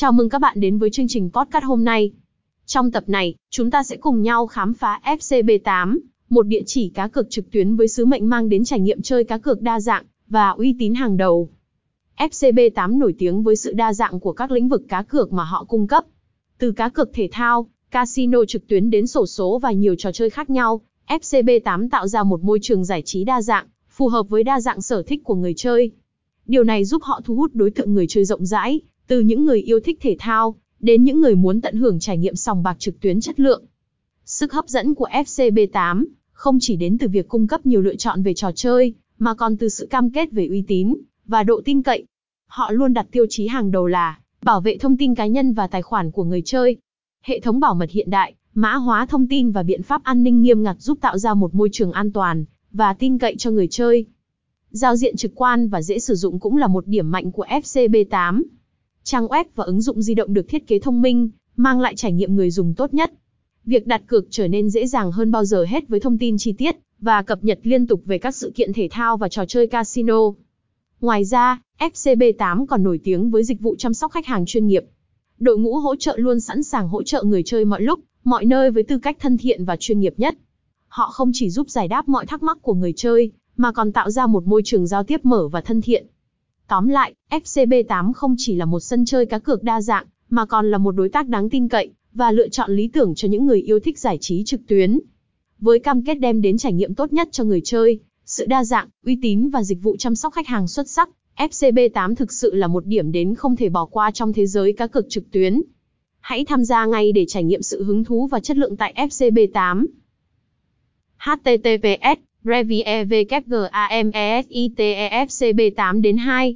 Chào mừng các bạn đến với chương trình podcast hôm nay. Trong tập này, chúng ta sẽ cùng nhau khám phá FCB8, một địa chỉ cá cược trực tuyến với sứ mệnh mang đến trải nghiệm chơi cá cược đa dạng và uy tín hàng đầu. FCB8 nổi tiếng với sự đa dạng của các lĩnh vực cá cược mà họ cung cấp. Từ cá cược thể thao, casino trực tuyến đến sổ số và nhiều trò chơi khác nhau, FCB8 tạo ra một môi trường giải trí đa dạng, phù hợp với đa dạng sở thích của người chơi. Điều này giúp họ thu hút đối tượng người chơi rộng rãi, từ những người yêu thích thể thao, đến những người muốn tận hưởng trải nghiệm sòng bạc trực tuyến chất lượng. Sức hấp dẫn của FCB8 không chỉ đến từ việc cung cấp nhiều lựa chọn về trò chơi, mà còn từ sự cam kết về uy tín và độ tin cậy. Họ luôn đặt tiêu chí hàng đầu là bảo vệ thông tin cá nhân và tài khoản của người chơi. Hệ thống bảo mật hiện đại, mã hóa thông tin và biện pháp an ninh nghiêm ngặt giúp tạo ra một môi trường an toàn và tin cậy cho người chơi. Giao diện trực quan và dễ sử dụng cũng là một điểm mạnh của FCB8. Trang web và ứng dụng di động được thiết kế thông minh, mang lại trải nghiệm người dùng tốt nhất. Việc đặt cược trở nên dễ dàng hơn bao giờ hết với thông tin chi tiết và cập nhật liên tục về các sự kiện thể thao và trò chơi casino. Ngoài ra, FCB8 còn nổi tiếng với dịch vụ chăm sóc khách hàng chuyên nghiệp. Đội ngũ hỗ trợ luôn sẵn sàng hỗ trợ người chơi mọi lúc, mọi nơi với tư cách thân thiện và chuyên nghiệp nhất. Họ không chỉ giúp giải đáp mọi thắc mắc của người chơi, mà còn tạo ra một môi trường giao tiếp mở và thân thiện. Tóm lại, FCB8 không chỉ là một sân chơi cá cược đa dạng, mà còn là một đối tác đáng tin cậy, và lựa chọn lý tưởng cho những người yêu thích giải trí trực tuyến. Với cam kết đem đến trải nghiệm tốt nhất cho người chơi, sự đa dạng, uy tín và dịch vụ chăm sóc khách hàng xuất sắc, FCB8 thực sự là một điểm đến không thể bỏ qua trong thế giới cá cược trực tuyến. Hãy tham gia ngay để trải nghiệm sự hứng thú và chất lượng tại FCB8. https Revie review 8 đến 2